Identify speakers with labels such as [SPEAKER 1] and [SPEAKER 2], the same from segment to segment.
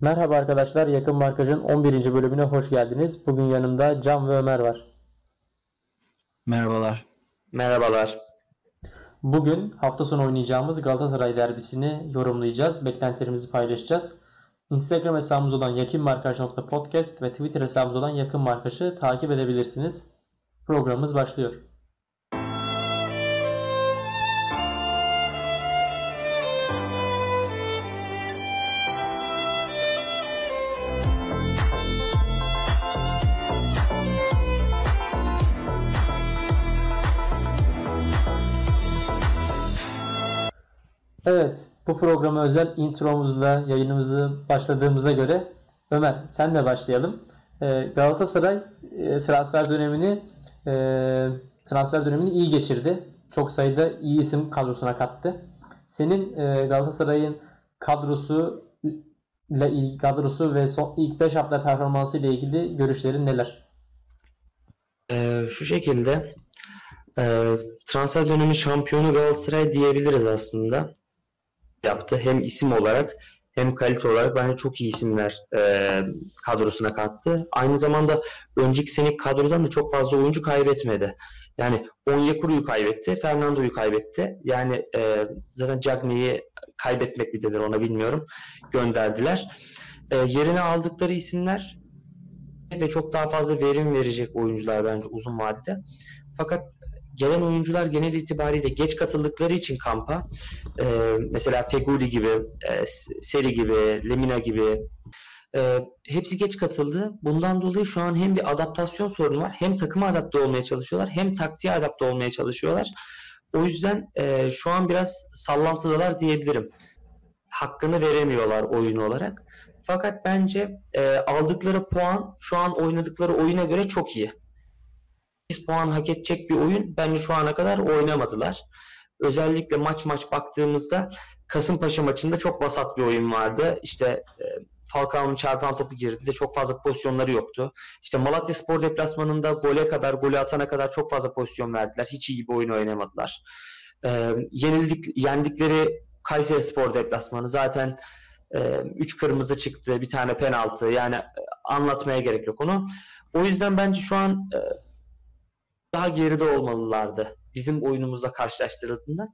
[SPEAKER 1] Merhaba arkadaşlar, Yakın Markaj'ın 11. bölümüne hoş geldiniz. Bugün yanımda Can ve Ömer var.
[SPEAKER 2] Merhabalar.
[SPEAKER 3] Merhabalar.
[SPEAKER 1] Bugün hafta sonu oynayacağımız Galatasaray derbisini yorumlayacağız, beklentilerimizi paylaşacağız. Instagram hesabımız olan yakınmarkaj.podcast ve Twitter hesabımız olan Yakın Markaj'ı takip edebilirsiniz. Programımız başlıyor. Evet, bu programa özel intromuzla yayınımızı başladığımıza göre Ömer sen de başlayalım. Ee, Galatasaray e, transfer dönemini e, transfer dönemini iyi geçirdi. Çok sayıda iyi isim kadrosuna kattı. Senin e, Galatasaray'ın kadrosu ile ilgili kadrosu ve son ilk 5 hafta performansı ile ilgili görüşlerin neler?
[SPEAKER 3] Ee, şu şekilde e, transfer dönemi şampiyonu Galatasaray diyebiliriz aslında. Yaptı hem isim olarak hem kalite olarak bence çok iyi isimler e, kadrosuna kattı. Aynı zamanda önceki seneki kadrodan da çok fazla oyuncu kaybetmedi. Yani Onyekuru'yu kaybetti, Fernando'yu kaybetti. Yani e, zaten Cagney'i kaybetmek mi denir ona bilmiyorum. Gönderdiler. E, yerine aldıkları isimler ve çok daha fazla verim verecek oyuncular bence uzun vadede. Fakat gelen oyuncular genel itibariyle geç katıldıkları için kampa e, mesela Feguli gibi, e, Seri gibi, Lemina gibi e, hepsi geç katıldı. Bundan dolayı şu an hem bir adaptasyon sorunu var hem takıma adapte olmaya çalışıyorlar hem taktiğe adapte olmaya çalışıyorlar. O yüzden e, şu an biraz sallantıdalar diyebilirim. Hakkını veremiyorlar oyun olarak. Fakat bence e, aldıkları puan şu an oynadıkları oyuna göre çok iyi. 8 puan hak edecek bir oyun bence şu ana kadar oynamadılar. Özellikle maç maç baktığımızda Kasımpaşa maçında çok vasat bir oyun vardı. İşte e, Falcao'nun çarpan topu girdi de çok fazla pozisyonları yoktu. İşte Malatya Spor deplasmanında gole kadar, golü atana kadar çok fazla pozisyon verdiler. Hiç iyi bir oyun oynamadılar. E, yenildik, yendikleri Kayseri Spor deplasmanı zaten 3 e, kırmızı çıktı, bir tane penaltı. Yani e, anlatmaya gerek yok onu. O yüzden bence şu an e, daha geride olmalılardı. Bizim oyunumuzla karşılaştırıldığında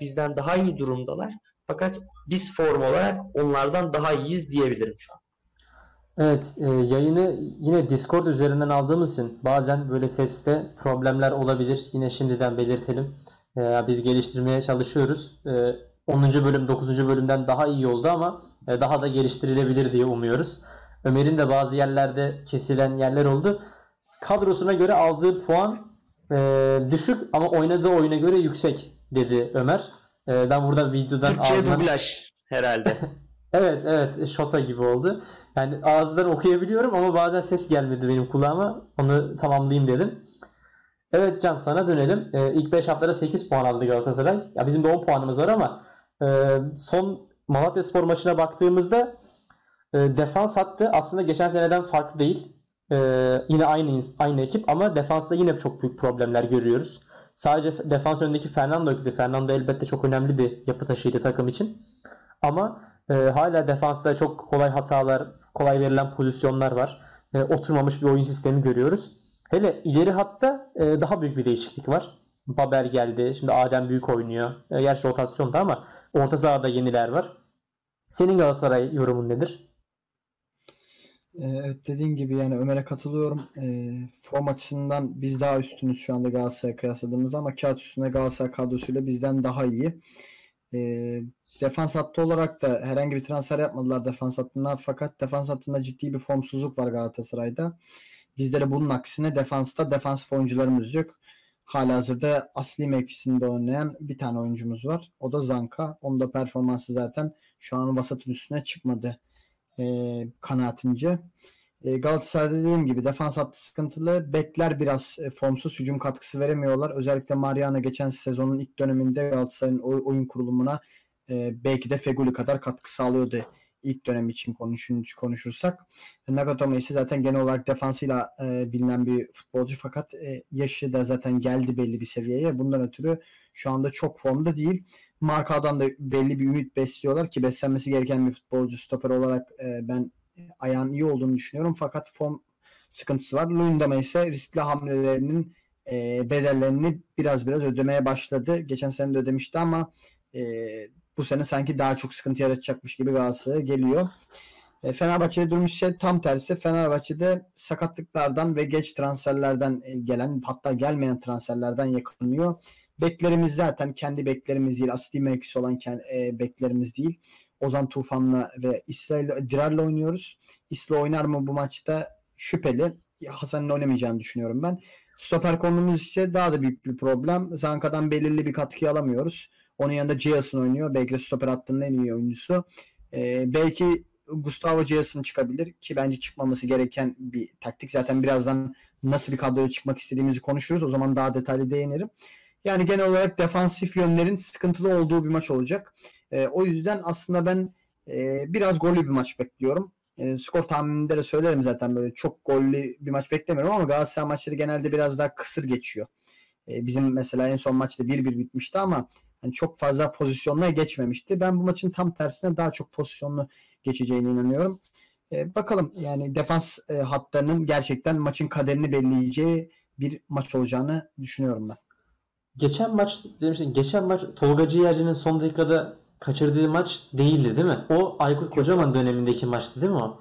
[SPEAKER 3] bizden daha iyi durumdalar. Fakat biz form olarak onlardan daha iyiyiz diyebilirim şu an.
[SPEAKER 1] Evet, e, yayını yine Discord üzerinden aldığımız için bazen böyle seste problemler olabilir. Yine şimdiden belirtelim. E, biz geliştirmeye çalışıyoruz. E, 10. bölüm 9. bölümden daha iyi oldu ama e, daha da geliştirilebilir diye umuyoruz. Ömer'in de bazı yerlerde kesilen yerler oldu kadrosuna göre aldığı puan e, düşük ama oynadığı oyuna göre yüksek dedi Ömer. E, ben burada videodan
[SPEAKER 3] Türkçe ağzından... dublaj herhalde.
[SPEAKER 1] evet evet Şota gibi oldu. Yani ağızdan okuyabiliyorum ama bazen ses gelmedi benim kulağıma. Onu tamamlayayım dedim. Evet Can sana dönelim. E, ilk 5 haftada 8 puan aldı Galatasaray. Ya bizim de 10 puanımız var ama e, son Malatya Spor maçına baktığımızda e, defans hattı aslında geçen seneden farklı değil. Ee, yine aynı aynı ekip ama defansta yine çok büyük problemler görüyoruz. Sadece defans önündeki Fernando gitti. Fernando elbette çok önemli bir yapı taşıydı takım için. Ama e, hala defansta çok kolay hatalar, kolay verilen pozisyonlar var. E, oturmamış bir oyun sistemi görüyoruz. Hele ileri hatta e, daha büyük bir değişiklik var. Babel geldi. Şimdi Adem Büyük oynuyor. E, gerçi rotasyonda ama orta sahada yeniler var. Senin Galatasaray yorumun nedir?
[SPEAKER 2] Ee, evet dediğin gibi yani Ömer'e katılıyorum. E, form açısından biz daha üstünüz şu anda Galatasaray'a kıyasladığımızda ama kağıt üstünde Galatasaray kadrosuyla bizden daha iyi. E, defans hattı olarak da herhangi bir transfer yapmadılar defans hattına fakat defans hattında ciddi bir formsuzluk var Galatasaray'da. Bizde de bunun aksine defansta defansif oyuncularımız yok. Hala hazırda asli mevkisinde oynayan bir tane oyuncumuz var. O da Zanka. Onun da performansı zaten şu an vasatın üstüne çıkmadı e, kanaatimce. E, Galatasaray'da dediğim gibi defans hattı sıkıntılı. Bekler biraz e, formsuz hücum katkısı veremiyorlar. Özellikle Mariano geçen sezonun ilk döneminde Galatasaray'ın oyun kurulumuna e, belki de Feguli kadar katkı sağlıyordu ilk dönem için konuşun, konuşursak. Nagatomo ise zaten genel olarak defansıyla e, bilinen bir futbolcu fakat e, yaşı da zaten geldi belli bir seviyeye. Bundan ötürü şu anda çok formda değil. Markadan da belli bir ümit besliyorlar ki beslenmesi gereken bir futbolcu stoper olarak e, ben ayağın iyi olduğunu düşünüyorum. Fakat form sıkıntısı var. Luyendama ise riskli hamlelerinin e, bedellerini biraz biraz ödemeye başladı. Geçen sene de ödemişti ama e, bu sene sanki daha çok sıkıntı yaratacakmış gibi Galatasaray'a geliyor. E, Fenerbahçe'de durum ise tam tersi. Fenerbahçe'de sakatlıklardan ve geç transferlerden e, gelen hatta gelmeyen transferlerden yakınıyor. Beklerimiz zaten kendi beklerimiz değil. Asli mevkisi olan e, beklerimiz değil. Ozan Tufan'la ve İsla ile Dirar'la oynuyoruz. İsla oynar mı bu maçta? Şüpheli. Hasan'ın oynamayacağını düşünüyorum ben. Stoper konumuz ise daha da büyük bir problem. Zanka'dan belirli bir katkı alamıyoruz. Onun yanında Jason oynuyor. Belki de stoper hattının en iyi oyuncusu. Ee, belki Gustavo Jason çıkabilir ki bence çıkmaması gereken bir taktik. Zaten birazdan nasıl bir kadroya çıkmak istediğimizi konuşuruz. O zaman daha detaylı değinirim. Yani genel olarak defansif yönlerin sıkıntılı olduğu bir maç olacak. E, o yüzden aslında ben e, biraz gollü bir maç bekliyorum. E, skor tahmininde de söylerim zaten böyle çok gollü bir maç beklemiyorum ama Galatasaray maçları genelde biraz daha kısır geçiyor. E, bizim mesela en son maçta 1-1 bitmişti ama yani çok fazla pozisyonla geçmemişti. Ben bu maçın tam tersine daha çok pozisyonlu geçeceğine inanıyorum. E, bakalım yani defans e, hatlarının gerçekten maçın kaderini belleyeceği bir maç olacağını düşünüyorum ben.
[SPEAKER 1] Geçen maç demiştin. Geçen maç Tolga Ciğerci'nin son dakikada kaçırdığı maç değildi değil mi? O Aykut Kocaman dönemindeki maçtı değil mi o?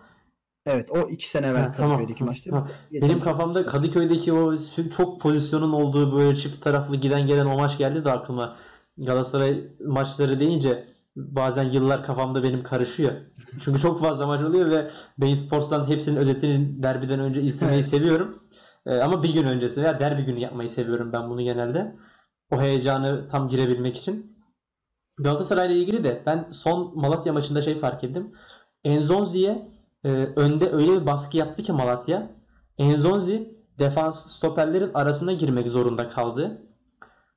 [SPEAKER 2] Evet o iki sene evvel Kadıköy'deki tamam, maçtı.
[SPEAKER 1] Tamam. Benim kafamda Kadıköy'deki o çok pozisyonun olduğu böyle çift taraflı giden gelen o maç geldi de aklıma. Galatasaray maçları deyince bazen yıllar kafamda benim karışıyor. Çünkü çok fazla maç oluyor ve Beyin Sports'tan hepsinin özetini derbiden önce izlemeyi evet. seviyorum. Ee, ama bir gün öncesi veya derbi günü yapmayı seviyorum ben bunu genelde. O heyecanı tam girebilmek için. Galatasaray ile ilgili de ben son Malatya maçında şey fark ettim. Enzonzi'ye e, önde öyle bir baskı yaptı ki Malatya. Enzonzi defans stoperlerin arasına girmek zorunda kaldı.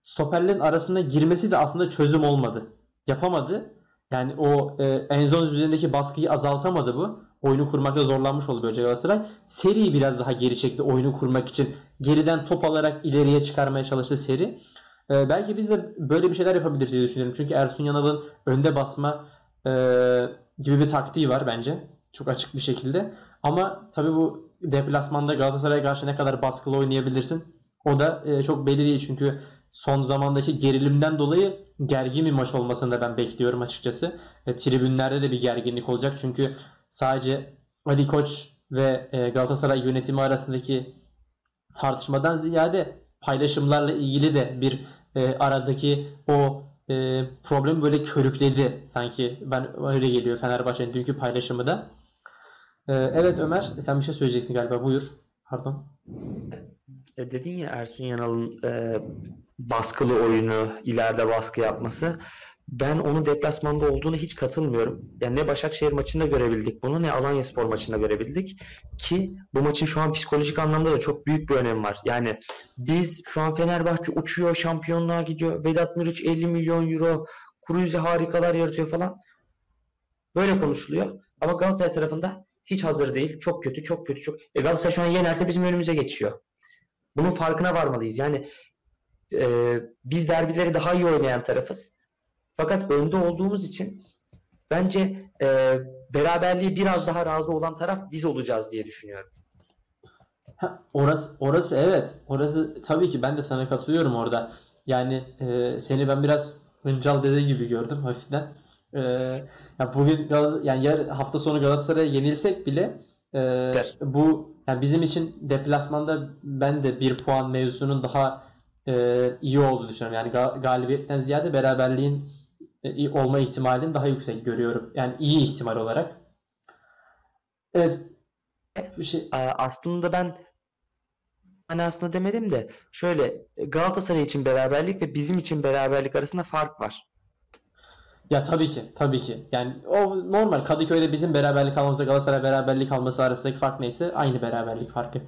[SPEAKER 1] Stoperlerin arasına girmesi de aslında çözüm olmadı. Yapamadı. Yani o e, Enzonzi üzerindeki baskıyı azaltamadı bu. Oyunu kurmakta zorlanmış oldu böylece Galatasaray. Seriyi biraz daha geri çekti oyunu kurmak için. Geriden top alarak ileriye çıkarmaya çalıştı seri. E, belki biz de böyle bir şeyler yapabiliriz diye düşünüyorum. Çünkü Ersun Yanal'ın önde basma e, gibi bir taktiği var bence. Çok açık bir şekilde. Ama tabii bu deplasmanda Galatasaray'a karşı ne kadar baskılı oynayabilirsin o da e, çok belli değil. Çünkü son zamandaki gerilimden dolayı gergin bir maç olmasını da ben bekliyorum açıkçası. E, tribünlerde de bir gerginlik olacak. Çünkü sadece Ali Koç ve e, Galatasaray yönetimi arasındaki tartışmadan ziyade paylaşımlarla ilgili de bir e, aradaki o e, problemi böyle körükledi sanki. Ben öyle geliyor Fenerbahçe'nin dünkü paylaşımı da. E, evet Ömer sen bir şey söyleyeceksin galiba. Buyur. Pardon.
[SPEAKER 3] E, dedin ya Ersun Yanal'ın e, baskılı oyunu, ileride baskı yapması. Ben onun deplasmanda olduğunu hiç katılmıyorum. Yani ne Başakşehir maçında görebildik bunu ne Alanyaspor maçında görebildik ki bu maçın şu an psikolojik anlamda da çok büyük bir önemi var. Yani biz şu an Fenerbahçe uçuyor, şampiyonluğa gidiyor. Vedat Muriç 50 milyon euro, Kruyze harikalar yaratıyor falan. Böyle konuşuluyor. Ama Galatasaray tarafında hiç hazır değil. Çok kötü, çok kötü, çok. E Galatasaray şu an yenerse bizim önümüze geçiyor. Bunun farkına varmalıyız. Yani e, biz derbileri daha iyi oynayan tarafız. Fakat önde olduğumuz için bence e, beraberliği biraz daha razı olan taraf biz olacağız diye düşünüyorum.
[SPEAKER 1] Ha, orası orası evet. Orası tabii ki ben de sana katılıyorum orada. Yani e, seni ben biraz Hıncal dede gibi gördüm hafiften. E, ya bugün yani yer hafta sonu Galatasaray'a yenilsek bile e, bu yani bizim için deplasmanda ben de bir puan mevzusunun daha e, iyi olduğunu düşünüyorum. Yani galibiyetten ziyade beraberliğin e, olma ihtimalini daha yüksek görüyorum. Yani iyi ihtimal olarak.
[SPEAKER 3] Evet. Bir şey... Aslında ben aslında demedim de şöyle Galatasaray için beraberlik ve bizim için beraberlik arasında fark var.
[SPEAKER 1] Ya tabii ki, tabii ki. Yani o normal. Kadıköy'de bizim beraberlik almamızla Galatasaray beraberlik alması arasındaki fark neyse aynı beraberlik farkı.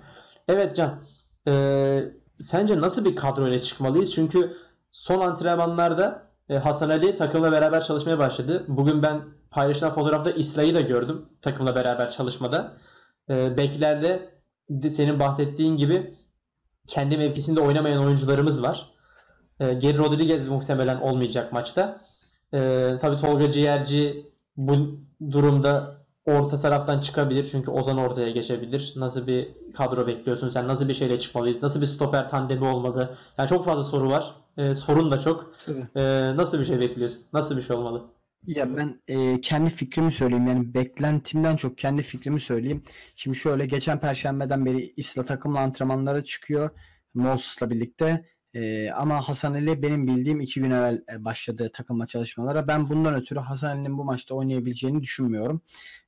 [SPEAKER 1] Evet Can. E, sence nasıl bir kadro ile çıkmalıyız? Çünkü son antrenmanlarda e, Hasan Ali takımla beraber çalışmaya başladı. Bugün ben paylaşılan fotoğrafta İsla'yı da gördüm takımla beraber çalışmada. E, beklerde de senin bahsettiğin gibi kendi mevkisinde oynamayan oyuncularımız var. E, Geri Rodriguez muhtemelen olmayacak maçta. E, tabii Tolga Ciğerci bu durumda orta taraftan çıkabilir. Çünkü Ozan ortaya geçebilir. Nasıl bir kadro bekliyorsun sen? Nasıl bir şeyle çıkmalıyız? Nasıl bir stoper tandemi olmalı? Yani çok fazla soru var. E, sorun da çok. E, nasıl bir şey bekliyorsun? Nasıl bir şey olmalı?
[SPEAKER 2] Ya ben e, kendi fikrimi söyleyeyim yani beklentimden çok kendi fikrimi söyleyeyim. Şimdi şöyle geçen perşembeden beri İsla takımla antrenmanlara çıkıyor Moses'la birlikte. E, ama Hasan Ali benim bildiğim iki gün evvel e, başladı takımla çalışmalara. Ben bundan ötürü Hasan Ali'nin bu maçta oynayabileceğini düşünmüyorum.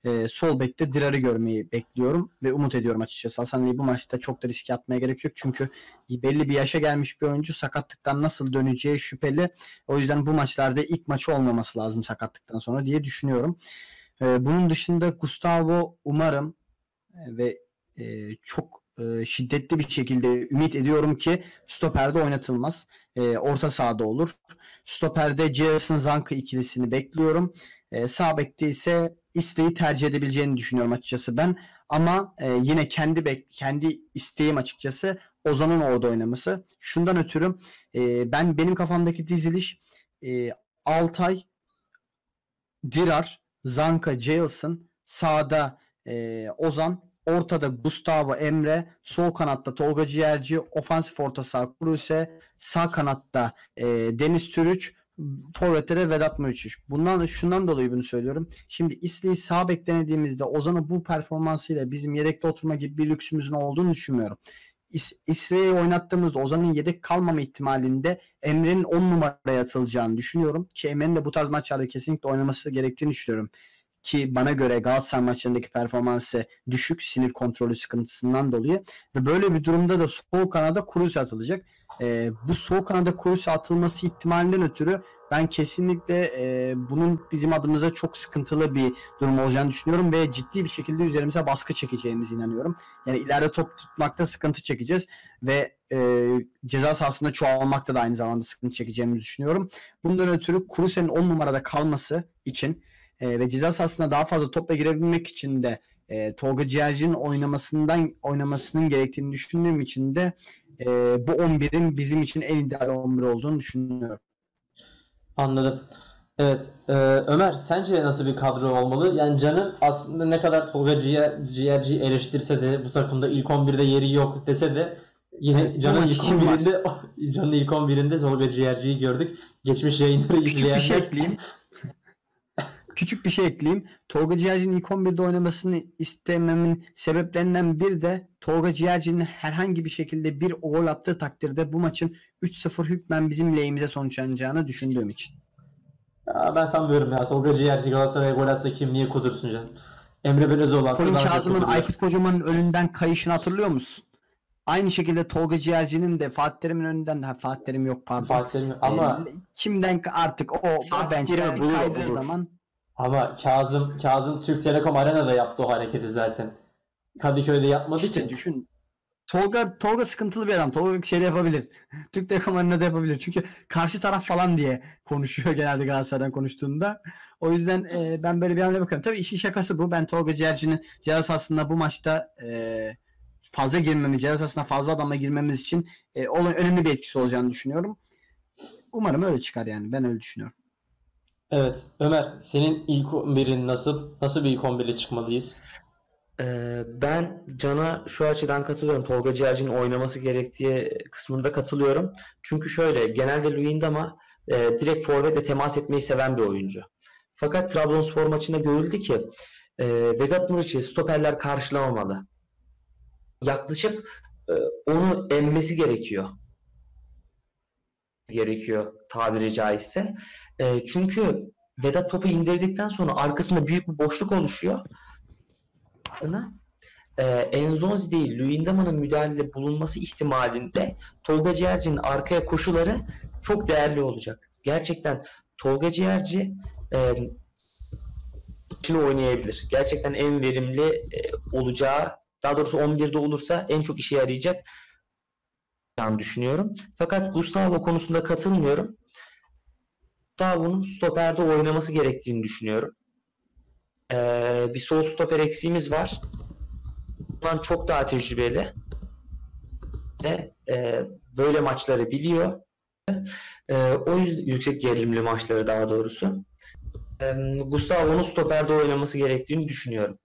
[SPEAKER 2] E, sol bekte Dirar'ı görmeyi bekliyorum ve umut ediyorum açıkçası. Hasan Ali bu maçta çok da riske atmaya gerek yok. Çünkü belli bir yaşa gelmiş bir oyuncu sakatlıktan nasıl döneceği şüpheli. O yüzden bu maçlarda ilk maçı olmaması lazım sakatlıktan sonra diye düşünüyorum. E, bunun dışında Gustavo umarım e, ve e, çok e, şiddetli bir şekilde ümit ediyorum ki stoperde oynatılmaz. E, orta sahada olur. Stoperde Jason Zanka ikilisini bekliyorum. E, sağ bekte ise isteği tercih edebileceğini düşünüyorum açıkçası ben. Ama e, yine kendi bek kendi isteğim açıkçası Ozan'ın orada oynaması. Şundan ötürü e, ben benim kafamdaki diziliş e, Altay, Dirar, Zanka, Jailson, sağda e, Ozan, ortada Gustavo Emre, sol kanatta Tolga Ciğerci, ofansif orta saha Kruse, sağ kanatta e, Deniz Türüç, Forvet'te de Vedat Muriçiş. Bundan şundan dolayı bunu söylüyorum. Şimdi İsli'yi sağ bek denediğimizde Ozan'ı bu performansıyla bizim yedekte oturma gibi bir lüksümüzün olduğunu düşünmüyorum. İs- İsli'yi oynattığımızda Ozan'ın yedek kalmama ihtimalinde Emre'nin 10 numaraya atılacağını düşünüyorum. Ki Emre'nin de bu tarz maçlarda kesinlikle oynaması gerektiğini düşünüyorum ki bana göre Galatasaray maçlarındaki performansı düşük sinir kontrolü sıkıntısından dolayı ve böyle bir durumda da sol kanada Kruse atılacak. E, bu sol kanada Kruse atılması ihtimalinden ötürü ben kesinlikle e, bunun bizim adımıza çok sıkıntılı bir durum olacağını düşünüyorum ve ciddi bir şekilde üzerimize baskı çekeceğimize inanıyorum. Yani ileride top tutmakta sıkıntı çekeceğiz ve e, ceza sahasında çoğalmakta da aynı zamanda sıkıntı çekeceğimizi düşünüyorum. Bundan ötürü Kruse'nin 10 numarada kalması için e, ve ceza sahasına daha fazla topla girebilmek için de e, Tolga Ciğerci'nin oynamasından oynamasının gerektiğini düşündüğüm için de e, bu 11'in bizim için en ideal 11 olduğunu düşünüyorum.
[SPEAKER 1] Anladım. Evet. e, Ömer sence nasıl bir kadro olmalı? Yani Can'ın aslında ne kadar Tolga Ciğer, Ciğerci'yi eleştirse de bu takımda ilk 11'de yeri yok dese de yine Can'ın ilk
[SPEAKER 2] kim var?
[SPEAKER 1] 11'inde Can'ın ilk 11'inde Tolga Ciğerci'yi gördük. Geçmiş yayınları
[SPEAKER 2] Küçük bir şey
[SPEAKER 1] izleyenler
[SPEAKER 2] ekleyeyim. Küçük bir şey ekleyeyim. Tolga Ciğerci'nin ilk 11'de oynamasını istememin sebeplerinden bir de Tolga Ciğerci'nin herhangi bir şekilde bir gol attığı takdirde bu maçın 3-0 hükmen bizim lehimize sonuçlanacağını düşündüğüm için.
[SPEAKER 1] Ya ben sanmıyorum ya. Tolga Ciğerci Galatasaray'a gol atsa kim niye kudursun Can? Emre Belözoğlu atsa
[SPEAKER 2] Colin
[SPEAKER 1] daha çok
[SPEAKER 2] Kazım'ın. Aykut Kocaman'ın önünden kayışını hatırlıyor musun? Aynı şekilde Tolga Ciğerci'nin de Fatih Terim'in önünden ha Fatih Terim yok pardon.
[SPEAKER 1] Fatih Terim- ama
[SPEAKER 2] Ee, kimden artık o
[SPEAKER 3] Fatih
[SPEAKER 2] bench'ten kaydığı
[SPEAKER 3] bulur.
[SPEAKER 2] zaman
[SPEAKER 1] ama Kazım Kazım Türk Telekom Arena'da yaptı o hareketi zaten. Kadıköy'de yapmadı
[SPEAKER 2] işte
[SPEAKER 1] ki.
[SPEAKER 2] düşün. Tolga Tolga sıkıntılı bir adam. Tolga şey de yapabilir. Türk Telekom Arena'da yapabilir. Çünkü karşı taraf falan diye konuşuyor genelde Galatasaray'dan konuştuğunda. O yüzden e, ben böyle bir hamle bakıyorum. Tabii işin şakası bu. Ben Tolga Ciğerci'nin ceza sahasında bu maçta e, fazla girmemiz, ceza sahasına fazla adamla girmemiz için e, olan önemli bir etkisi olacağını düşünüyorum. Umarım öyle çıkar yani. Ben öyle düşünüyorum.
[SPEAKER 1] Evet. Ömer senin ilk 11'in nasıl? Nasıl bir ilk 11'le çıkmalıyız?
[SPEAKER 3] Ee, ben Can'a şu açıdan katılıyorum. Tolga Ciğerci'nin oynaması gerektiği kısmında katılıyorum. Çünkü şöyle genelde Luyendama e, direkt forvetle temas etmeyi seven bir oyuncu. Fakat Trabzonspor maçında görüldü ki e, Vedat Muriç'i stoperler karşılamamalı. Yaklaşıp e, onu emmesi gerekiyor. Gerekiyor tabiri caizse. E, çünkü Vedat topu indirdikten sonra arkasında büyük bir boşluk oluşuyor adına e, Enzonzi değil Luyendama'nın müdahalede bulunması ihtimalinde Tolga Ciğerci'nin arkaya koşuları çok değerli olacak. Gerçekten Tolga Ciğerci e, içine oynayabilir. Gerçekten en verimli e, olacağı daha doğrusu 11'de olursa en çok işe yarayacak düşünüyorum. Fakat Gustavo konusunda katılmıyorum. Gustavo'nun stoperde oynaması gerektiğini düşünüyorum. Ee, bir sol stoper eksiğimiz var. Bundan çok daha tecrübeli ve e, böyle maçları biliyor. E, o yüzden yüksek gerilimli maçları daha doğrusu. E, Gustavo'nun stoperde oynaması gerektiğini düşünüyorum.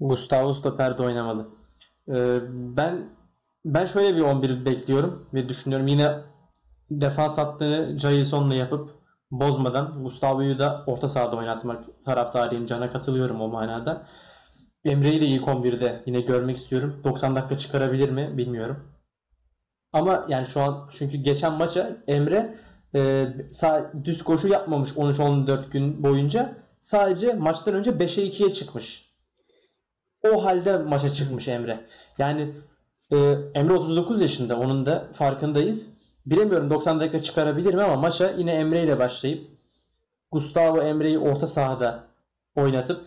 [SPEAKER 1] Gustavo stoperde oynamalı. Ee, ben ben şöyle bir 11 bekliyorum ve düşünüyorum. Yine defans hattını Jailson'la yapıp bozmadan Gustavo'yu da orta sahada oynatmak taraftarıyım. Can'a katılıyorum o manada. Emre'yi de ilk 11'de yine görmek istiyorum. 90 dakika çıkarabilir mi bilmiyorum. Ama yani şu an çünkü geçen maça Emre e, sağ, düz koşu yapmamış 13-14 gün boyunca. Sadece maçtan önce 5'e 2'ye çıkmış. O halde maça çıkmış Emre. Yani e, Emre 39 yaşında. Onun da farkındayız. Bilemiyorum 90 dakika çıkarabilir mi ama maça yine Emre ile başlayıp Gustavo Emre'yi orta sahada oynatıp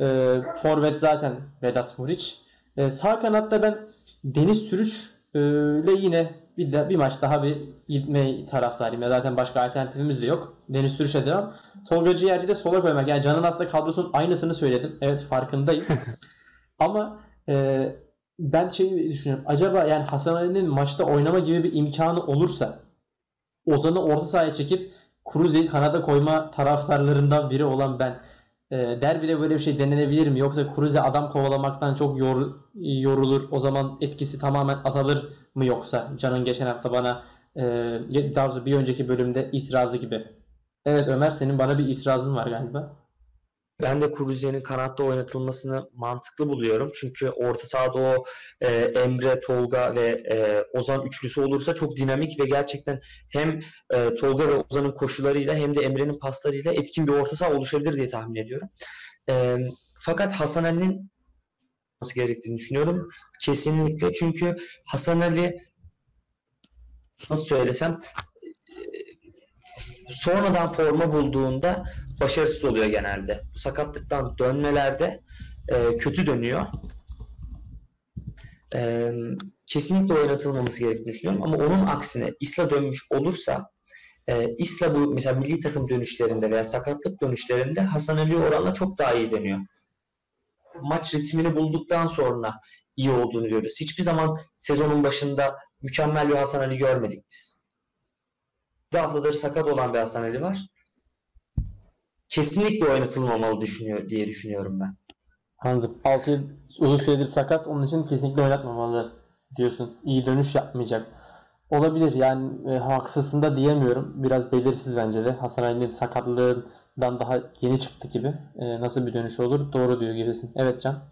[SPEAKER 1] e, forvet zaten Vedat Muriç. E, sağ kanatta ben Deniz Sürüç e, ile yine bir, de, bir maç daha bir gitme taraftarıyım. Ya zaten başka alternatifimiz de yok. Deniz Sürüş'e devam. Tolga Ciğerci de sola koymak. Yani Can'ın aslında kadrosunun aynısını söyledim. Evet farkındayım. Ama e, ben şey düşünüyorum. Acaba yani Hasan Ali'nin maçta oynama gibi bir imkanı olursa Ozan'ı orta sahaya çekip Kruze'yi kanada koyma taraftarlarından biri olan ben e, derbide böyle bir şey denenebilir mi? Yoksa Kruze adam kovalamaktan çok yor, yorulur. O zaman etkisi tamamen azalır mı yoksa? Can'ın geçen hafta bana e, daha bir önceki bölümde itirazı gibi. Evet Ömer senin bana bir itirazın var galiba.
[SPEAKER 3] Ben de Kuruze'nin kanatta oynatılmasını mantıklı buluyorum. Çünkü orta sahada o e, Emre, Tolga ve e, Ozan üçlüsü olursa çok dinamik ve gerçekten hem e, Tolga ve Ozan'ın koşularıyla hem de Emre'nin paslarıyla etkin bir orta saha oluşabilir diye tahmin ediyorum. E, fakat Hasan Ali'nin olması gerektiğini düşünüyorum. Kesinlikle çünkü Hasan Ali nasıl söylesem sonradan forma bulduğunda başarısız oluyor genelde. Bu sakatlıktan dönmelerde e, kötü dönüyor. E, kesinlikle oynatılmaması gerektiğini düşünüyorum. Ama onun aksine İsla dönmüş olursa e, İsla bu mesela milli takım dönüşlerinde veya sakatlık dönüşlerinde Hasan Ali oranla çok daha iyi dönüyor. Maç ritmini bulduktan sonra iyi olduğunu görüyoruz. Hiçbir zaman sezonun başında mükemmel bir Hasan Ali görmedik biz. Bir haftadır sakat olan bir Hasan Ali var kesinlikle oynatılmamalı düşünüyor diye düşünüyorum ben.
[SPEAKER 1] Anladım. 6 yıl uzun süredir sakat. Onun için kesinlikle oynatmamalı diyorsun. İyi dönüş yapmayacak. Olabilir. Yani e, haksızsın da diyemiyorum. Biraz belirsiz bence de. Hasan Ali'nin sakatlığından daha yeni çıktı gibi. E, nasıl bir dönüş olur? Doğru diyor gibisin. Evet Can.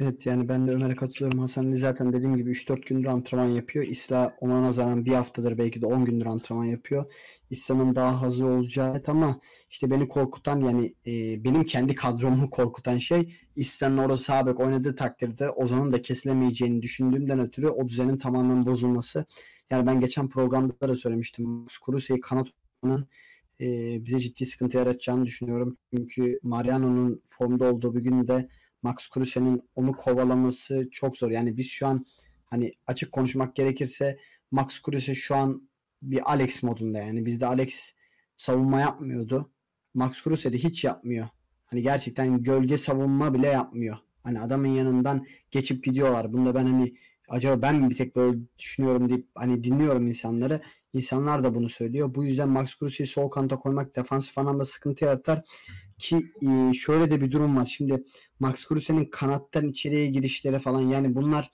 [SPEAKER 2] Evet yani ben de Ömer'e katılıyorum. Hasan Ali zaten dediğim gibi 3-4 gündür antrenman yapıyor. İsla ona nazaran bir haftadır belki de 10 gündür antrenman yapıyor. İsla'nın daha hazır olacağı evet ama işte beni korkutan yani e, benim kendi kadromu korkutan şey İslam'ın orada sağ bek oynadığı takdirde Ozan'ın da kesilemeyeceğini düşündüğümden ötürü o düzenin tamamen bozulması. Yani ben geçen programda da söylemiştim. Max Krusey'i kanat e, bize ciddi sıkıntı yaratacağını düşünüyorum. Çünkü Mariano'nun formda olduğu bir günde Max Krusey'nin onu kovalaması çok zor. Yani biz şu an hani açık konuşmak gerekirse Max Kruse şu an bir Alex modunda yani. Bizde Alex savunma yapmıyordu. Max Kruse de hiç yapmıyor. Hani gerçekten gölge savunma bile yapmıyor. Hani adamın yanından geçip gidiyorlar. Bunda ben hani acaba ben mi bir tek böyle düşünüyorum deyip hani dinliyorum insanları. İnsanlar da bunu söylüyor. Bu yüzden Max Kruse'yi sol kanta koymak defansif anlamda sıkıntı yaratar. Ki e, şöyle de bir durum var. Şimdi Max Kruse'nin kanattan içeriye girişleri falan yani bunlar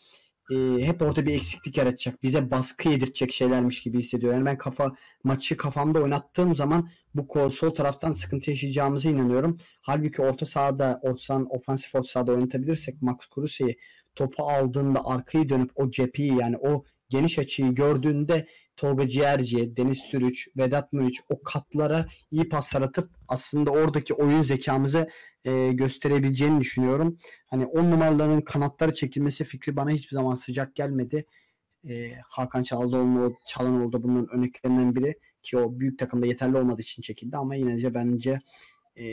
[SPEAKER 2] e, hep orada bir eksiklik yaratacak. Bize baskı yedirtecek şeylermiş gibi hissediyor. Yani ben kafa maçı kafamda oynattığım zaman bu sol taraftan sıkıntı yaşayacağımıza inanıyorum. Halbuki orta sahada, orta sahanın ofansif orta sahada oynatabilirsek Max Kruse'yi topu aldığında arkayı dönüp o cepheyi yani o geniş açıyı gördüğünde Tolga Ciğerci, Deniz Sürüç, Vedat Muriç o katlara iyi paslar atıp aslında oradaki oyun zekamızı e, gösterebileceğini düşünüyorum. Hani on numaraların kanatları çekilmesi fikri bana hiçbir zaman sıcak gelmedi. E, Hakan Çalhanoğlu, Çalhanoğlu da bunun örneklerinden biri ki o büyük takımda yeterli olmadığı için çekildi ama yine de bence e,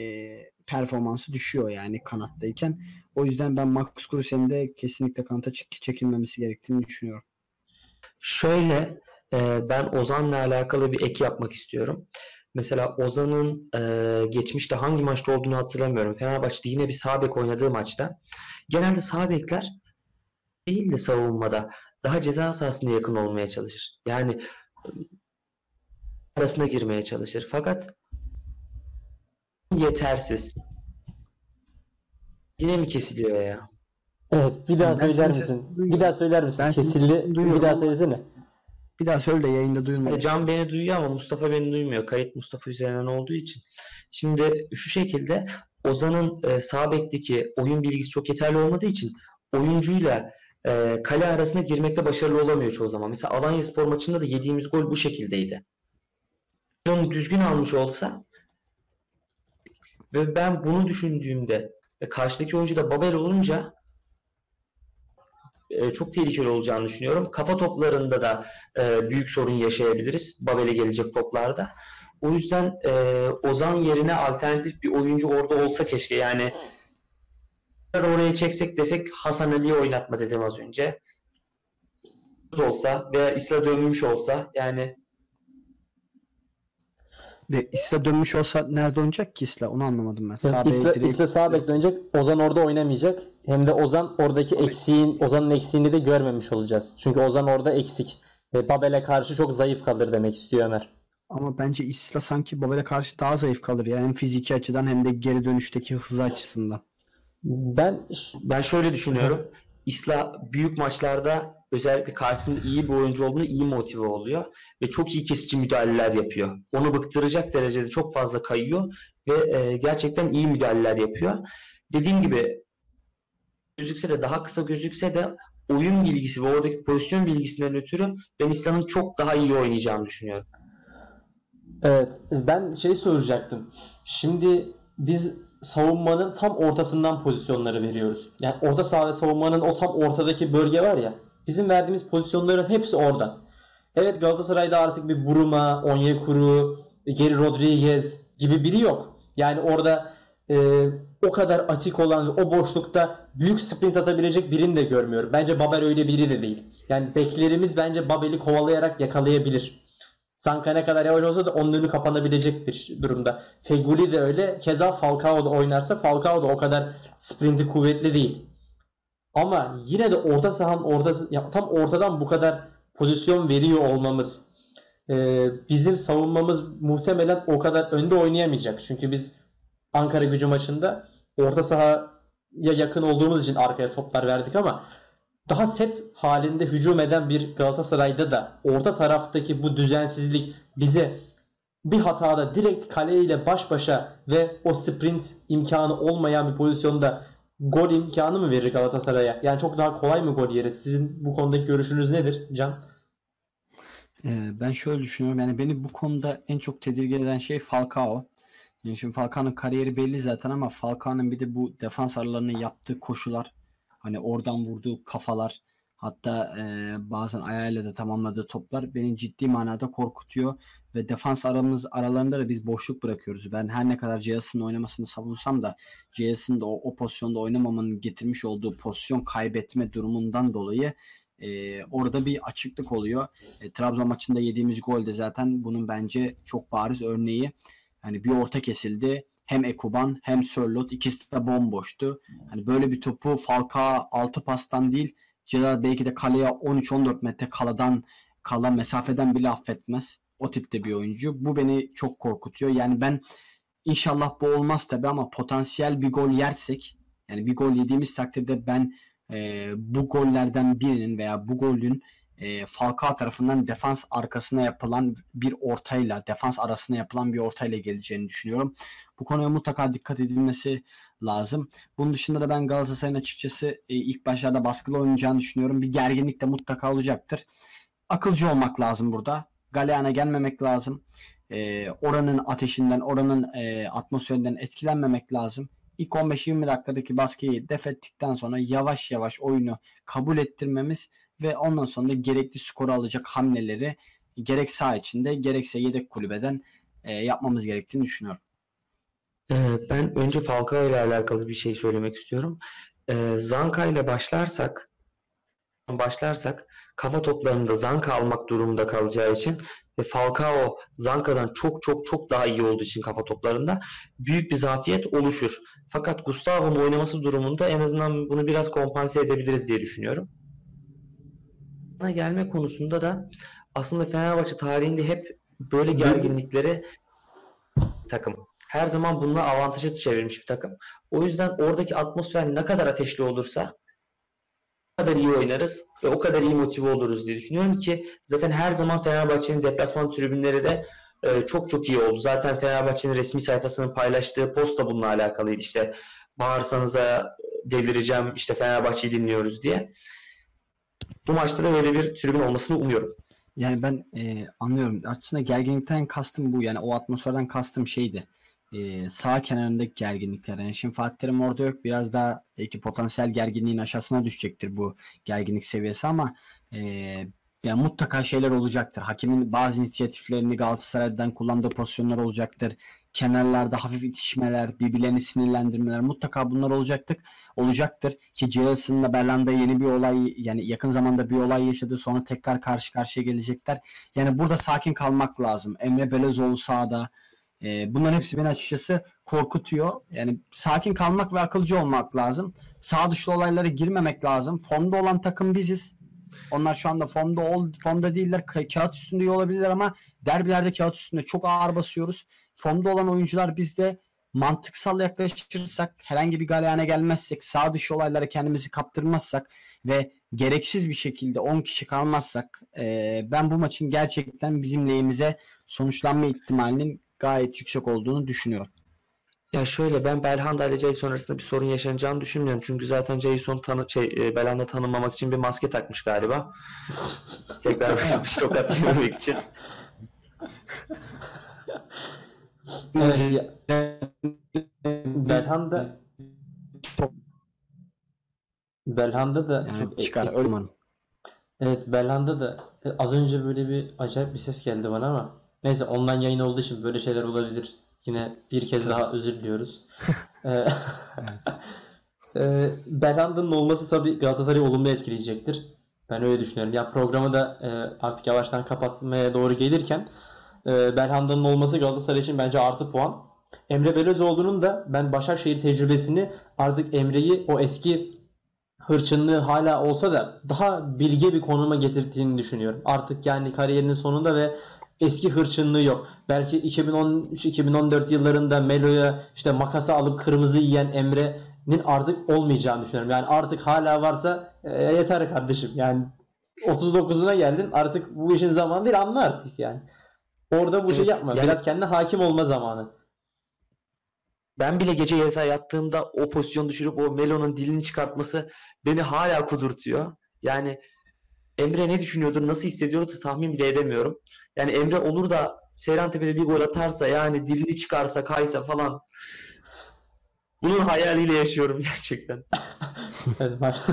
[SPEAKER 2] performansı düşüyor yani kanattayken. O yüzden ben Max Kruse'nin de kesinlikle kanata çekilmemesi gerektiğini düşünüyorum.
[SPEAKER 3] Şöyle e, ben Ozan'la alakalı bir ek yapmak istiyorum. Mesela Ozan'ın e, geçmişte hangi maçta olduğunu hatırlamıyorum. Fenerbahçe'de yine bir sağ bek oynadığı maçta. Genelde sağ bekler değil de savunmada daha ceza sahasına yakın olmaya çalışır. Yani arasına girmeye çalışır. Fakat yetersiz. Yine mi kesiliyor ya?
[SPEAKER 1] Evet, bir daha
[SPEAKER 2] Ben
[SPEAKER 1] söyler misin?
[SPEAKER 2] duyuyorum.
[SPEAKER 1] Bir daha söyler misin?
[SPEAKER 2] Ben
[SPEAKER 1] Kesildi. Bir daha
[SPEAKER 2] ama-
[SPEAKER 1] söylesene.
[SPEAKER 2] Bir daha söyle de yayında duyulmadı.
[SPEAKER 3] Can beni duyuyor ama Mustafa beni duymuyor. Kayıt Mustafa üzerinden olduğu için. Şimdi şu şekilde Ozan'ın e, sağ bekteki oyun bilgisi çok yeterli olmadığı için oyuncuyla e, kale arasına girmekte başarılı olamıyor çoğu zaman. Mesela Alanyaspor maçında da yediğimiz gol bu şekildeydi. Onu düzgün almış olsa ve ben bunu düşündüğümde ve karşıdaki oyuncu da Babel olunca e, çok tehlikeli olacağını düşünüyorum. Kafa toplarında da e, büyük sorun yaşayabiliriz. Babel'e gelecek toplarda. O yüzden e, Ozan yerine alternatif bir oyuncu orada olsa keşke. Yani oraya çeksek desek Hasan Ali'yi oynatma dedim az önce. olsa veya İsla dönmüş olsa yani
[SPEAKER 2] Ve İsla dönmüş olsa nerede oynayacak ki İsla? Onu anlamadım ben. Sağ
[SPEAKER 1] İsla,
[SPEAKER 2] direkt-
[SPEAKER 1] İsla sağ bek dönecek. Ozan orada oynamayacak. Hem de Ozan oradaki eksiğin, Ozan'ın eksiğini de görmemiş olacağız. Çünkü Ozan orada eksik. Ve Babel'e karşı çok zayıf kalır demek istiyor Ömer.
[SPEAKER 2] Ama bence İsla sanki Babel'e karşı daha zayıf kalır ya. Hem fiziki açıdan hem de geri dönüşteki hızı açısından.
[SPEAKER 1] Ben
[SPEAKER 3] ben şöyle düşünüyorum. İsla büyük maçlarda özellikle karşısında iyi bir oyuncu olduğunda iyi motive oluyor ve çok iyi kesici müdahaleler yapıyor. Onu bıktıracak derecede çok fazla kayıyor ve e, gerçekten iyi müdahaleler yapıyor. Dediğim gibi gözükse de daha kısa gözükse de oyun bilgisi ve oradaki pozisyon bilgisinden ötürü ben İslam'ın çok daha iyi oynayacağını düşünüyorum.
[SPEAKER 1] Evet, ben şey soracaktım. Şimdi biz savunmanın tam ortasından pozisyonları veriyoruz. Yani orta saha ve savunmanın o tam ortadaki bölge var ya. Bizim verdiğimiz pozisyonların hepsi orada. Evet Galatasaray'da artık bir Buruma, Onyekuru, Geri Rodriguez gibi biri yok. Yani orada e, o kadar açık olan o boşlukta büyük sprint atabilecek birini de görmüyorum. Bence Babel öyle biri de değil. Yani beklerimiz bence Babel'i kovalayarak yakalayabilir. Sanka ne kadar yavaş olsa da onun önü kapanabilecek bir durumda. Feguli de öyle. Keza Falcao da oynarsa Falcao da o kadar sprinti kuvvetli değil. Ama yine de orta sahanın ortası, ya tam ortadan bu kadar pozisyon veriyor olmamız e, bizim savunmamız muhtemelen o kadar önde oynayamayacak. Çünkü biz Ankara gücü maçında orta sahaya yakın olduğumuz için arkaya toplar verdik ama daha set halinde hücum eden bir Galatasaray'da da orta taraftaki bu düzensizlik bize bir hatada direkt kaleyle baş başa ve o sprint imkanı olmayan bir pozisyonda gol imkanı mı verir Galatasaray'a? Yani çok daha kolay mı gol yeriz? Sizin bu konudaki görüşünüz nedir Can?
[SPEAKER 2] Ee, ben şöyle düşünüyorum. Yani beni bu konuda en çok tedirgin eden şey Falcao. Yani şimdi Falcao'nun kariyeri belli zaten ama Falcao'nun bir de bu defans aralarının yaptığı koşular, hani oradan vurduğu kafalar, hatta e, bazen ayağıyla da tamamladığı toplar beni ciddi manada korkutuyor ve defans aramız aralarında da biz boşluk bırakıyoruz. Ben her ne kadar Ceyhun'un oynamasını savunsam da Ceyhun'un da o, o pozisyonda oynamamanın getirmiş olduğu pozisyon kaybetme durumundan dolayı e, orada bir açıklık oluyor. E, Trabzon maçında yediğimiz gol de zaten bunun bence çok bariz örneği. Hani bir orta kesildi. Hem Ekuban hem Sörlot ikisi de bomboştu. Hani böyle bir topu Falcao 6 pastan değil Celal belki de kaleye 13-14 metre kaladan kalan mesafeden bile affetmez. O tipte bir oyuncu. Bu beni çok korkutuyor. Yani ben inşallah bu olmaz tabi ama potansiyel bir gol yersek yani bir gol yediğimiz takdirde ben e, bu gollerden birinin veya bu golün e, Falcao tarafından defans arkasına yapılan bir ortayla, defans arasına yapılan bir ortayla geleceğini düşünüyorum. Bu konuya mutlaka dikkat edilmesi lazım. Bunun dışında da ben Galatasaray'ın açıkçası e, ilk başlarda baskılı oynayacağını düşünüyorum. Bir gerginlik de mutlaka olacaktır. Akılcı olmak lazım burada. Galeana gelmemek lazım. E, oranın ateşinden, oranın e, atmosferinden etkilenmemek lazım. İlk 15-20 dakikadaki baskıyı def ettikten sonra yavaş yavaş oyunu kabul ettirmemiz ve ondan sonra da gerekli skoru alacak hamleleri gerek sağ içinde gerekse yedek kulübeden e, yapmamız gerektiğini düşünüyorum.
[SPEAKER 3] Ee, Ben önce Falcao ile alakalı bir şey söylemek istiyorum. Ee, Zanka ile başlarsak başlarsak kafa toplarında Zanka almak durumunda kalacağı için ve Falcao Zanka'dan çok çok çok daha iyi olduğu için kafa toplarında büyük bir zafiyet oluşur. Fakat Gustavo'nun oynaması durumunda en azından bunu biraz kompanse edebiliriz diye düşünüyorum. Gelme konusunda da aslında Fenerbahçe tarihinde hep böyle gerginlikleri takım. Her zaman bununla avantajı çevirmiş bir takım. O yüzden oradaki atmosfer ne kadar ateşli olursa o kadar iyi oynarız ve o kadar iyi motive oluruz diye düşünüyorum ki zaten her zaman Fenerbahçe'nin deplasman tribünleri de e, çok çok iyi oldu. Zaten Fenerbahçe'nin resmi sayfasının paylaştığı post da bununla alakalıydı. İşte bağırsanıza delireceğim işte Fenerbahçe'yi dinliyoruz diye. Bu maçta da böyle bir tribün olmasını umuyorum.
[SPEAKER 2] Yani ben e, anlıyorum. Aslında gerginlikten kastım bu. Yani o atmosferden kastım şeydi. E, sağ kenarındaki gerginlikler. Yani şimdi Fatih Terim orada yok. Biraz daha belki potansiyel gerginliğin aşağısına düşecektir bu gerginlik seviyesi ama e, yani mutlaka şeyler olacaktır. Hakemin bazı inisiyatiflerini Galatasaray'dan kullandığı pozisyonlar olacaktır. Kenarlarda hafif itişmeler, birbirlerini sinirlendirmeler mutlaka bunlar olacaktır. Olacaktır ki Jason'la Berlanda yeni bir olay yani yakın zamanda bir olay yaşadı. Sonra tekrar karşı karşıya gelecekler. Yani burada sakin kalmak lazım. Emre Belezoğlu sağda. E, bunların hepsi beni açıkçası korkutuyor. Yani sakin kalmak ve akılcı olmak lazım. Sağ dışlı olaylara girmemek lazım. Formda olan takım biziz. Onlar şu anda formda ol, formda değiller. Ka- kağıt üstünde iyi olabilirler ama derbilerde kağıt üstünde çok ağır basıyoruz. Formda olan oyuncular bizde mantıksal yaklaşırsak, herhangi bir galeyana gelmezsek, sağ dışı olaylara kendimizi kaptırmazsak ve gereksiz bir şekilde 10 kişi kalmazsak e, ben bu maçın gerçekten bizim lehimize sonuçlanma ihtimalinin gayet yüksek olduğunu düşünüyorum.
[SPEAKER 3] Ya şöyle ben Belhanda ile Jason arasında bir sorun yaşanacağını düşünmüyorum. Çünkü zaten Jason tanı şey e, Belhanda tanınmamak için bir maske takmış galiba. Tekrar bir tokat yememek için.
[SPEAKER 1] Belhanda Belhanda da
[SPEAKER 2] Yani
[SPEAKER 1] çok
[SPEAKER 2] çıkar öyle umarım.
[SPEAKER 1] Evet Belhanda da e, az önce böyle bir acayip bir ses geldi bana ama neyse online yayın olduğu için böyle şeyler olabilir. Yine bir kez daha özür diliyoruz. Ee, e, Belhanda'nın olması tabii Galatasaray'ı olumlu etkileyecektir. Ben öyle düşünüyorum. Ya programı da e, artık yavaştan kapatmaya doğru gelirken e, Belhanda'nın olması Galatasaray için bence artı puan. Emre Belözoğlu'nun da ben Başakşehir tecrübesini artık Emre'yi o eski hırçınlığı hala olsa da daha bilge bir konuma getirdiğini düşünüyorum. Artık yani kariyerinin sonunda ve eski hırçınlığı yok. Belki 2013-2014 yıllarında Melo'ya işte makası alıp kırmızı yiyen Emre'nin artık olmayacağını düşünüyorum. Yani artık hala varsa e, yeter kardeşim. Yani 39'una geldin artık bu işin zamanı değil anla artık yani. Orada bu şey
[SPEAKER 3] Evet,
[SPEAKER 1] yapma.
[SPEAKER 3] yani-
[SPEAKER 1] Biraz kendine hakim olma zamanı.
[SPEAKER 3] Ben bile gece yatağa yattığımda o pozisyonu düşürüp o Melo'nun dilini çıkartması beni hala kudurtuyor. Yani Emre ne düşünüyordur, nasıl hissediyordur tahmin bile edemiyorum. Yani Emre olur da Seyrantepe'de bir gol atarsa yani dilini çıkarsa, kaysa falan bunun hayaliyle yaşıyorum gerçekten.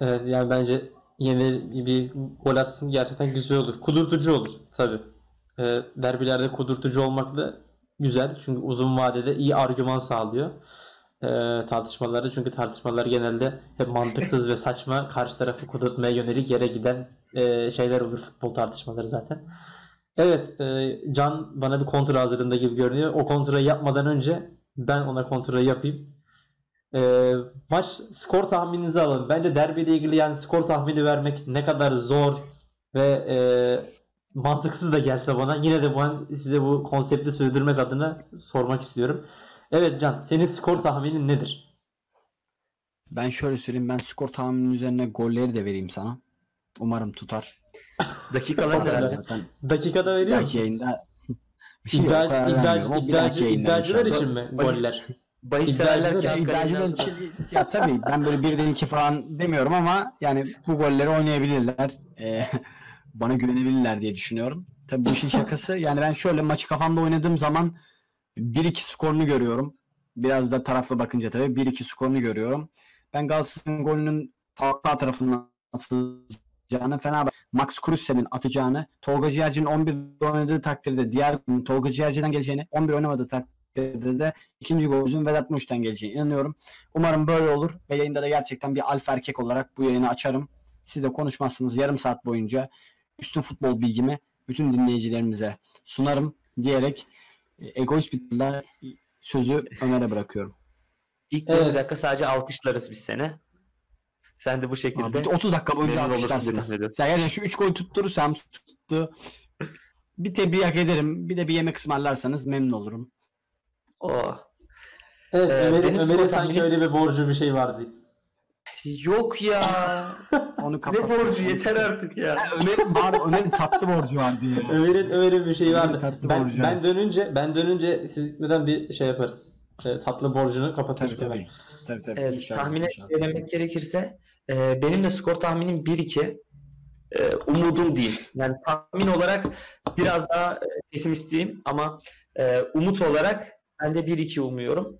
[SPEAKER 1] Evet yani bence yeni bir gol atsın gerçekten güzel olur. Kudurtucu olur tabii. Ee, derbilerde kudurtucu olmak da güzel. Çünkü uzun vadede iyi argüman sağlıyor. Ee, tartışmalarda çünkü tartışmalar genelde hep mantıksız ve saçma karşı tarafı kudurtmaya yönelik yere giden e, şeyler olur futbol tartışmaları zaten. Evet, e, Can bana bir kontra hazırlığında gibi görünüyor. O kontrayı yapmadan önce ben ona kontrayı yapayım. Ee, maç skor tahmininizi alın. Bence derbiyle ilgili yani skor tahmini vermek ne kadar zor ve e, mantıksız da gelse bana yine de ben size bu konsepti sürdürmek adına sormak istiyorum. Evet Can, senin skor tahminin nedir?
[SPEAKER 2] Ben şöyle söyleyeyim. Ben skor tahmininin üzerine golleri de vereyim sana. Umarım tutar.
[SPEAKER 3] Dakikalar
[SPEAKER 1] Tutar
[SPEAKER 3] herhalde.
[SPEAKER 2] Zaten
[SPEAKER 1] Dakikada veriyor musun?
[SPEAKER 2] yayında
[SPEAKER 1] İddia, iddia,
[SPEAKER 2] yayında
[SPEAKER 1] iddiacılar için mi goller?
[SPEAKER 3] Bahis severler
[SPEAKER 2] iddiacılar
[SPEAKER 3] kalemden
[SPEAKER 2] için- ya tabii ben böyle birden iki falan demiyorum ama yani bu golleri oynayabilirler. Ee, bana güvenebilirler diye düşünüyorum. Tabii bu işin şakası. Yani ben şöyle maçı kafamda oynadığım zaman 1-2 skorunu görüyorum. Biraz da taraflı bakınca tabii 1-2 skorunu görüyorum. Ben Galatasaray'ın golünün sağ tarafından atılacağını, Fenerbahçe Max Krusse'nin atacağını, Tolga Ciğerci'nin 11 oynadığı takdirde diğer Tolga Ciğerci'den geleceğini, 11 oynamadığı takdirde de ikinci golümüzün Vedat Muş'tan geleceğine inanıyorum. Umarım böyle olur ve yayında da gerçekten bir alfa erkek olarak bu yayını açarım. Siz de konuşmazsınız yarım saat boyunca. üstün futbol bilgimi bütün dinleyicilerimize sunarım diyerek e, egoist bir sözü Ömer'e bırakıyorum.
[SPEAKER 3] İlk
[SPEAKER 1] Evet.
[SPEAKER 3] 20 dakika sadece alkışlarız biz seni. Sen de bu şekilde
[SPEAKER 2] Abi, 30 dakika boyunca alkışlarsınız. Ya yani şu 3 gol tutturursam tuttu. Bir tebrik hak ederim. Bir de bir yemek ısmarlarsanız memnun olurum.
[SPEAKER 3] Oh.
[SPEAKER 1] Evet
[SPEAKER 3] Ee,
[SPEAKER 1] Ömer'in sanki öyle bir borcu bir şey vardı.
[SPEAKER 3] Yok ya.
[SPEAKER 2] Onu
[SPEAKER 3] ne borcu yeter artık ya.
[SPEAKER 2] Ömer'in var, Ömer'in tatlı borcu var diye.
[SPEAKER 1] Ömer'in Ömer'in bir şeyi
[SPEAKER 2] Ömer'in
[SPEAKER 1] vardı.
[SPEAKER 2] tatlı
[SPEAKER 1] Ben,
[SPEAKER 2] borcu,
[SPEAKER 1] ben dönünce ben dönünce siz gitmeden bir şey yaparız. E, tatlı borcunu kapatırız.
[SPEAKER 2] Tabii tabii. Tabii tabii.
[SPEAKER 3] Evet,
[SPEAKER 2] İnşallah, inşallah.
[SPEAKER 3] söylemek gerekirse e, benim de skor tahminim 1-2. E, umudum değil. Yani tahmin olarak biraz daha e, pesimistliyim ama e, umut olarak ben de 1-2 umuyorum.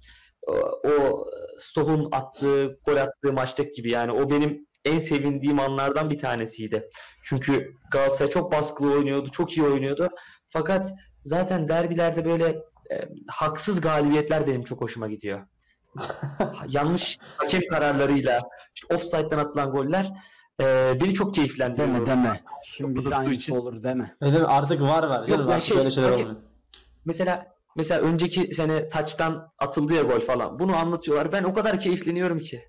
[SPEAKER 3] O, o Stoh'un attığı, gol attığı maçtaki gibi yani o benim en sevindiğim anlardan bir tanesiydi. Çünkü Galatasaray çok baskılı oynuyordu, çok iyi oynuyordu. Fakat zaten derbilerde böyle e, haksız galibiyetler benim çok hoşuma gidiyor. yanlış hakem kararlarıyla işte offside'den atılan goller e, beni çok keyiflendiriyor.
[SPEAKER 2] Deme deme. Şimdi bize aynısı
[SPEAKER 3] için.
[SPEAKER 2] olur deme.
[SPEAKER 1] Öyle mi? Artık var var. canım,
[SPEAKER 3] ben şey-
[SPEAKER 1] böyle şeyler
[SPEAKER 3] hakem-
[SPEAKER 1] olmuyor.
[SPEAKER 3] Mesela mesela önceki sene taçtan atıldı ya gol falan. Bunu anlatıyorlar. Ben o kadar keyifleniyorum ki.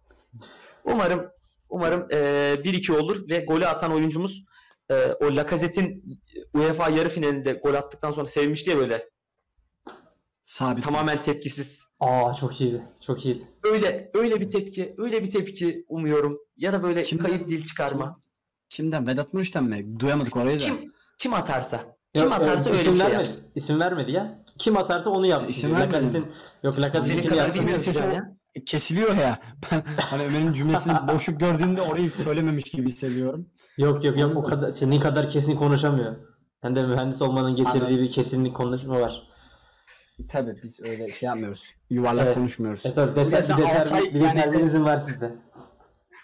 [SPEAKER 3] Umarım umarım e, 1-2 olur ve golü atan oyuncumuz e, o Lacazette'in UEFA yarı finalinde gol attıktan sonra sevmişti ya böyle.
[SPEAKER 2] Sabit.
[SPEAKER 3] Tamamen tepkisiz.
[SPEAKER 1] Aa çok iyiydi. Çok iyiydi.
[SPEAKER 3] Öyle öyle bir tepki, öyle bir tepki umuyorum. Ya da böyle
[SPEAKER 2] Kimden-
[SPEAKER 3] kayıp dil çıkarma.
[SPEAKER 2] Kimden? Vedat Muriç'ten mi? Duyamadık orayı da.
[SPEAKER 3] Kim kim atarsa. Kim
[SPEAKER 1] Yok,
[SPEAKER 3] atarsa
[SPEAKER 1] e,
[SPEAKER 3] öyle
[SPEAKER 1] isim
[SPEAKER 3] bir şey
[SPEAKER 1] vermedi.
[SPEAKER 3] yapsın.
[SPEAKER 1] İsim vermedi ya. Kim atarsa onu yapsın.
[SPEAKER 2] İsim
[SPEAKER 1] diyor.
[SPEAKER 2] vermedi
[SPEAKER 1] yok
[SPEAKER 3] Senin
[SPEAKER 1] Lacazette'inkini
[SPEAKER 3] kadar
[SPEAKER 1] yapsın.
[SPEAKER 3] ya.
[SPEAKER 2] Kesiliyor ya. Ben hani Ömer'in cümlesini boşluk gördüğümde orayı söylememiş gibi hissediyorum.
[SPEAKER 1] Yok yok yok o kadar senin kadar kesin konuşamıyor. Hem de mühendis olmanın getirdiği
[SPEAKER 2] Anladım.
[SPEAKER 1] bir kesinlik konuşma var.
[SPEAKER 2] Tabii biz öyle şey yapmıyoruz. Yuvarlak
[SPEAKER 1] Evet.
[SPEAKER 2] konuşmuyoruz.
[SPEAKER 1] E tabii detay,
[SPEAKER 2] sen
[SPEAKER 1] bir de
[SPEAKER 2] yani-
[SPEAKER 1] var sizde.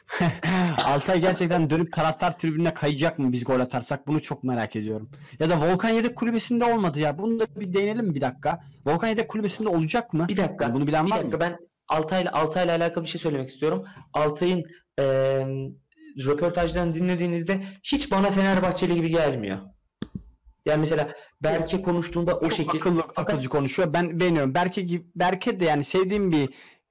[SPEAKER 2] Altay gerçekten dönüp taraftar tribününe kayacak mı biz gol atarsak bunu çok merak ediyorum. Ya da Volkan Yedek kulübesinde olmadı ya. Bunu da bir değinelim bir dakika. Volkan Yedek kulübesinde olacak mı?
[SPEAKER 3] Bir dakika.
[SPEAKER 2] Yani bunu bilen
[SPEAKER 3] bir
[SPEAKER 2] var
[SPEAKER 3] dakika
[SPEAKER 2] mı?
[SPEAKER 3] ben Altay'la Altay'la alakalı bir şey söylemek istiyorum. Altay'ın eee röportajlarını dinlediğinizde hiç bana Fenerbahçeli gibi gelmiyor. Yani mesela Berke konuştuğunda o
[SPEAKER 2] Çok
[SPEAKER 3] şekil.
[SPEAKER 2] akıllı,
[SPEAKER 3] Fakat
[SPEAKER 2] akılcı konuşuyor. Ben beğeniyorum. Berke gibi Berke de yani sevdiğim bir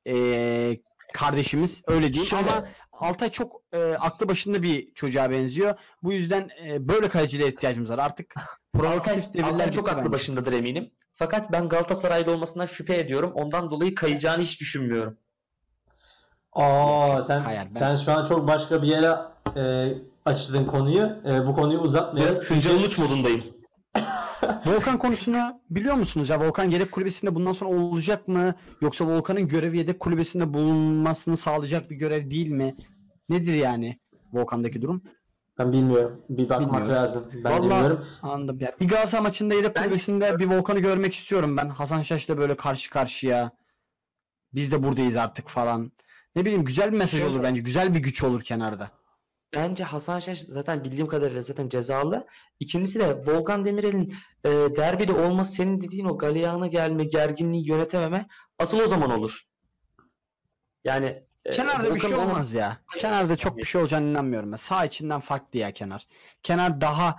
[SPEAKER 2] e, kardeşimiz öyle değil
[SPEAKER 3] Şöyle-
[SPEAKER 2] ama Altay çok e, aklı başında bir çocuğa benziyor. Bu yüzden e, böyle kalecilere ihtiyacımız var. Artık provokatif devirler
[SPEAKER 3] Altay çok aklı
[SPEAKER 2] bence.
[SPEAKER 3] başındadır eminim. Fakat ben Galatasaraylı olmasından şüphe ediyorum. Ondan dolayı kayacağını hiç düşünmüyorum.
[SPEAKER 1] Aa sen
[SPEAKER 2] Hayır, ben-
[SPEAKER 1] sen şu an çok başka bir yere e, açtın konuyu. E, bu konuyu uzatmayalım.
[SPEAKER 3] Biraz Hıncal Uluç modundayım.
[SPEAKER 2] Volkan konusunu biliyor musunuz ya? Volkan yedek kulübesinde bundan sonra olacak mı? Yoksa Volkan'ın görevi yedek kulübesinde bulunmasını sağlayacak bir görev değil mi? Nedir yani Volkan'daki durum?
[SPEAKER 1] Ben bilmiyorum. Bir bakmak
[SPEAKER 2] Bilmiyoruz.
[SPEAKER 1] lazım. Ben
[SPEAKER 2] Vallahi-
[SPEAKER 1] bilmiyorum.
[SPEAKER 2] Anladım ya. Bir Galatasaray maçında yedek
[SPEAKER 3] Ben-
[SPEAKER 2] kulübesinde bir Volkan'ı görmek istiyorum ben. Hasan Şaş'la böyle karşı karşıya. Biz de buradayız artık falan. Ne bileyim güzel bir mesaj olur bence. Güzel bir güç olur kenarda.
[SPEAKER 3] Bence Hasan Şaş zaten bildiğim kadarıyla zaten cezalı. İkincisi de Volkan Demirel'in e, derbide olması senin dediğin o galeyana gelme, gerginliği yönetememe asıl o zaman olur. Yani e,
[SPEAKER 2] Kenarda bir şey olmaz ya. Kenarda çok bir şey olacağını inanmıyorum ben. Sağ içinden farklı ya kenar. Kenar daha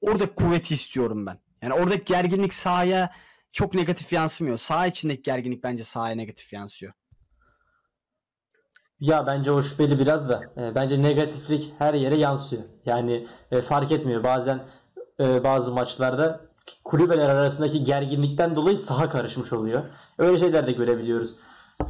[SPEAKER 2] orada kuvveti istiyorum ben. Yani oradaki gerginlik sahaya çok negatif yansımıyor. Sağ içindeki gerginlik bence sahaya negatif yansıyor.
[SPEAKER 1] Ya bence o şüpheli biraz da. E, bence negatiflik her yere yansıyor. Yani e, fark etmiyor. Bazen e, bazı maçlarda kulübeler arasındaki gerginlikten dolayı saha karışmış oluyor. Öyle şeyler de görebiliyoruz.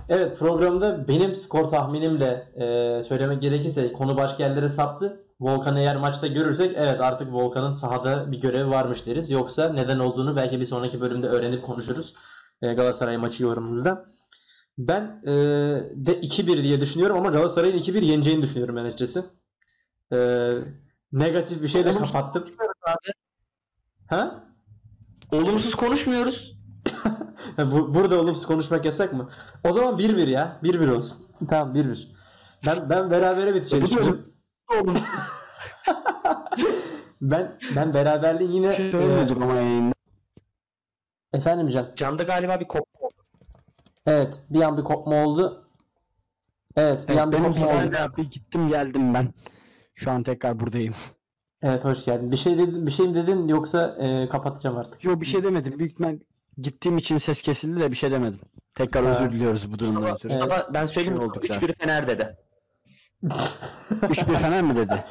[SPEAKER 1] Evet programda benim skor tahminimle e, söylemek gerekirse konu başka yerlere saptı. Volkan'ı eğer maçta görürsek evet artık Volkan'ın sahada bir görevi varmış deriz. Yoksa neden olduğunu belki bir sonraki bölümde öğrenip konuşuruz. E, Galatasaray maçı yorumumuzda. Ben e, de 2-1 diye düşünüyorum ama Galatasaray'ın 2-1 yeneceğini düşünüyorum ben açıkçası. E, negatif bir şey de
[SPEAKER 3] Olumsuz
[SPEAKER 1] kapattım.
[SPEAKER 3] abi.
[SPEAKER 1] Ha?
[SPEAKER 3] Olumsuz konuşmuyoruz.
[SPEAKER 1] Burada olumsuz konuşmak yasak mı? O zaman 1-1 ya. 1-1 olsun. Tamam 1-1. Ben ben berabere biteceğini
[SPEAKER 3] da
[SPEAKER 1] düşünüyorum.
[SPEAKER 3] Olumsuz.
[SPEAKER 1] Ben ben beraberliğin yine
[SPEAKER 2] şey
[SPEAKER 1] e,
[SPEAKER 2] ama yayında.
[SPEAKER 1] efendim Can.
[SPEAKER 3] Can'da galiba bir kop.
[SPEAKER 1] Evet, bir an bir kopma oldu. Evet, bir
[SPEAKER 2] Evet,
[SPEAKER 1] an bir
[SPEAKER 2] benim
[SPEAKER 1] kopma oldu.
[SPEAKER 2] sefer bir gittim geldim ben. Şu an tekrar buradayım.
[SPEAKER 1] Evet hoş geldin. Bir şey dedin, bir şey mi dedin yoksa e, kapatacağım artık.
[SPEAKER 2] Yok bir şey demedim. Büyük ihtimal gittiğim için ses kesildi de bir şey demedim. Tekrar
[SPEAKER 1] Ha.
[SPEAKER 2] özür diliyoruz bu durumdan
[SPEAKER 3] Mustafa,
[SPEAKER 2] ötürü.
[SPEAKER 3] Mustafa ben söyleyeyim
[SPEAKER 2] Şey
[SPEAKER 3] mi?
[SPEAKER 2] olduk ya.
[SPEAKER 3] 3-1 Fener dedi.
[SPEAKER 2] 3-1 Fener mi dedi?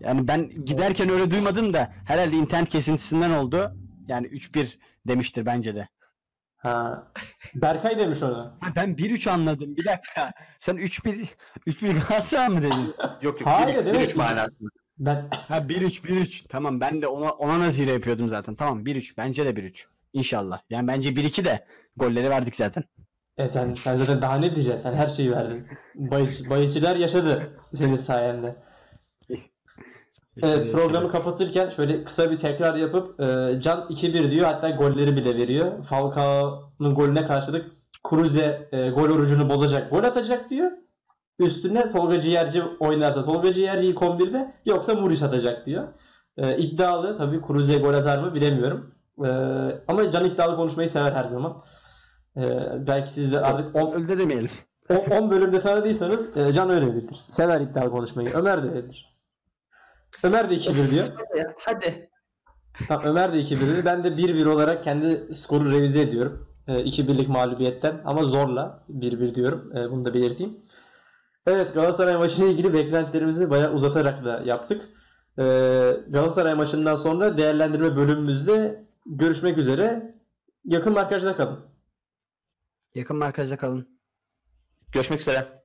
[SPEAKER 2] Yani ben giderken öyle duymadım da herhalde internet kesintisinden oldu. Yani 3-1 demiştir bence de.
[SPEAKER 1] Ha. Berkay demiş onu.
[SPEAKER 2] Ha, ben 1-3 anladım. Bir dakika. Sen 3-1 3-1 Galatasaray mı dedin?
[SPEAKER 3] Yok yok.
[SPEAKER 1] Hayır,
[SPEAKER 3] 1-3
[SPEAKER 1] demek
[SPEAKER 3] 1-3
[SPEAKER 1] ki-
[SPEAKER 3] manasında.
[SPEAKER 1] Ben
[SPEAKER 2] Ha 1-3 1-3. Tamam ben de ona ona nazire yapıyordum zaten. Tamam 1-3. Bence de 1-3. İnşallah. Yani bence 1-2 de golleri verdik zaten.
[SPEAKER 1] e sen, sen zaten daha ne diyeceksin? Sen her şeyi verdin. Bayis, bayisçiler yaşadı senin sayende. Evet programı kapatırken şöyle kısa bir tekrar yapıp e, Can 2-1 diyor hatta golleri bile veriyor. Falcao'nun golüne karşılık Cruze e, gol orucunu bozacak gol atacak diyor. Üstüne Tolga Ciğerci oynarsa Tolga Ciğerci ilk 11'de yoksa Muriç atacak diyor. E, iddialı tabii Cruze gol atar mı bilemiyorum. E, ama Can iddialı konuşmayı sever her zaman. E, belki siz de artık 10
[SPEAKER 2] Öyle demeyelim.
[SPEAKER 1] 10 bölümde tanıdıysanız e, Can öyle biridir. Sever iddialı konuşmayı. Ömer de öyledir. Ömer de 2-1 diyor.
[SPEAKER 3] Hadi ya, Hadi.
[SPEAKER 1] Tamam, Ömer de 2-1 dedi. Ben de 1-1 olarak kendi skoru revize ediyorum. E, 2-1'lik mağlubiyetten ama zorla 1-1 diyorum. E, bunu da belirteyim. Evet Galatasaray maçıyla ilgili beklentilerimizi bayağı uzatarak da yaptık. E, Galatasaray maçından sonra değerlendirme bölümümüzde görüşmek üzere. Yakın markajda kalın.
[SPEAKER 2] Yakın markajda kalın.
[SPEAKER 3] Görüşmek üzere.